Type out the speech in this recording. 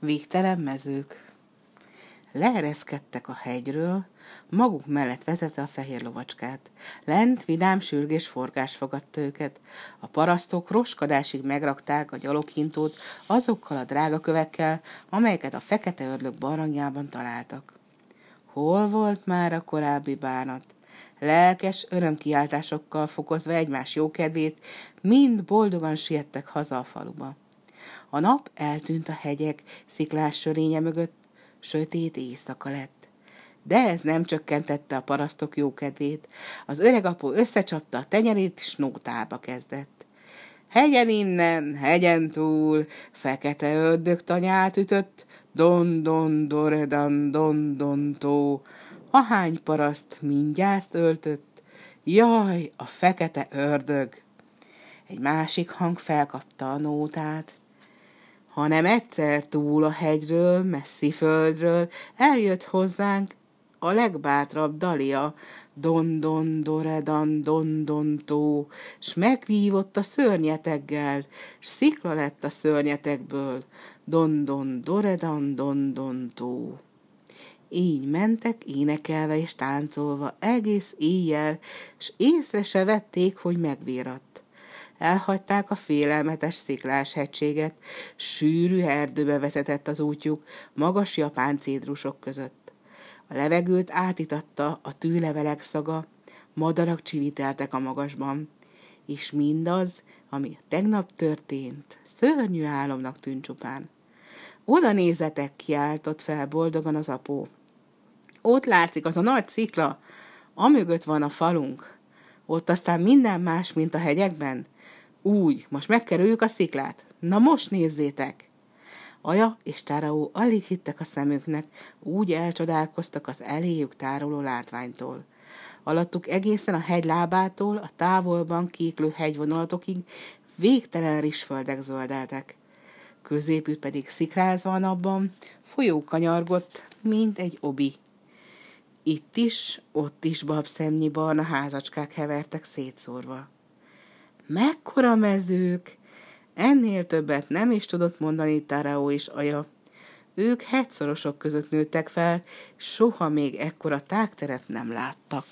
Végtelen mezők. Leereszkedtek a hegyről, maguk mellett vezette a fehér lovacskát. Lent vidám sürgés forgás fogadta őket. A parasztok roskadásig megrakták a gyaloghintót azokkal a drága kövekkel, amelyeket a fekete örlök barangjában találtak. Hol volt már a korábbi bánat? Lelkes örömkiáltásokkal fokozva egymás jókedvét, mind boldogan siettek haza a faluba. A nap eltűnt a hegyek sziklás sörénye mögött, sötét éjszaka lett. De ez nem csökkentette a parasztok jókedvét. Az öreg apu összecsapta a tenyerét, és nótába kezdett. Hegyen innen, hegyen túl, fekete ördög tanyát ütött, don don doredan don don tó. Ahány paraszt mindjárt öltött, jaj, a fekete ördög. Egy másik hang felkapta a nótát hanem egyszer túl a hegyről, messzi földről eljött hozzánk a legbátrabb Dalia, don-don, doredan, don-don tó, s megvívott a szörnyeteggel, s szikla lett a szörnyetekből, don-don, doredan, don-don tó. Így mentek énekelve és táncolva egész éjjel, s észre se vették, hogy megvéradt. Elhagyták a félelmetes sziklás hegységet, sűrű erdőbe vezetett az útjuk, magas japán cédrusok között. A levegőt átitatta a tűlevelek szaga, madarak csiviteltek a magasban, és mindaz, ami tegnap történt, szörnyű álomnak tűnt csupán. Oda nézetek, kiáltott fel boldogan az apó. Ott látszik az a nagy szikla, amögött van a falunk. Ott aztán minden más, mint a hegyekben. Úgy, most megkerüljük a sziklát. Na most nézzétek! Aja és Táraó alig hittek a szemüknek, úgy elcsodálkoztak az eléjük tároló látványtól. Alattuk egészen a hegy lábától a távolban kéklő hegyvonalatokig végtelen rizsföldek zöldeltek. Középük pedig szikrázva a napban, folyó kanyargott, mint egy obi. Itt is, ott is babszemnyi barna házacskák hevertek szétszórva. Mekkora mezők! Ennél többet nem is tudott mondani Tarao és Aja. Ők hegyszorosok között nőttek fel, soha még ekkora tágteret nem láttak.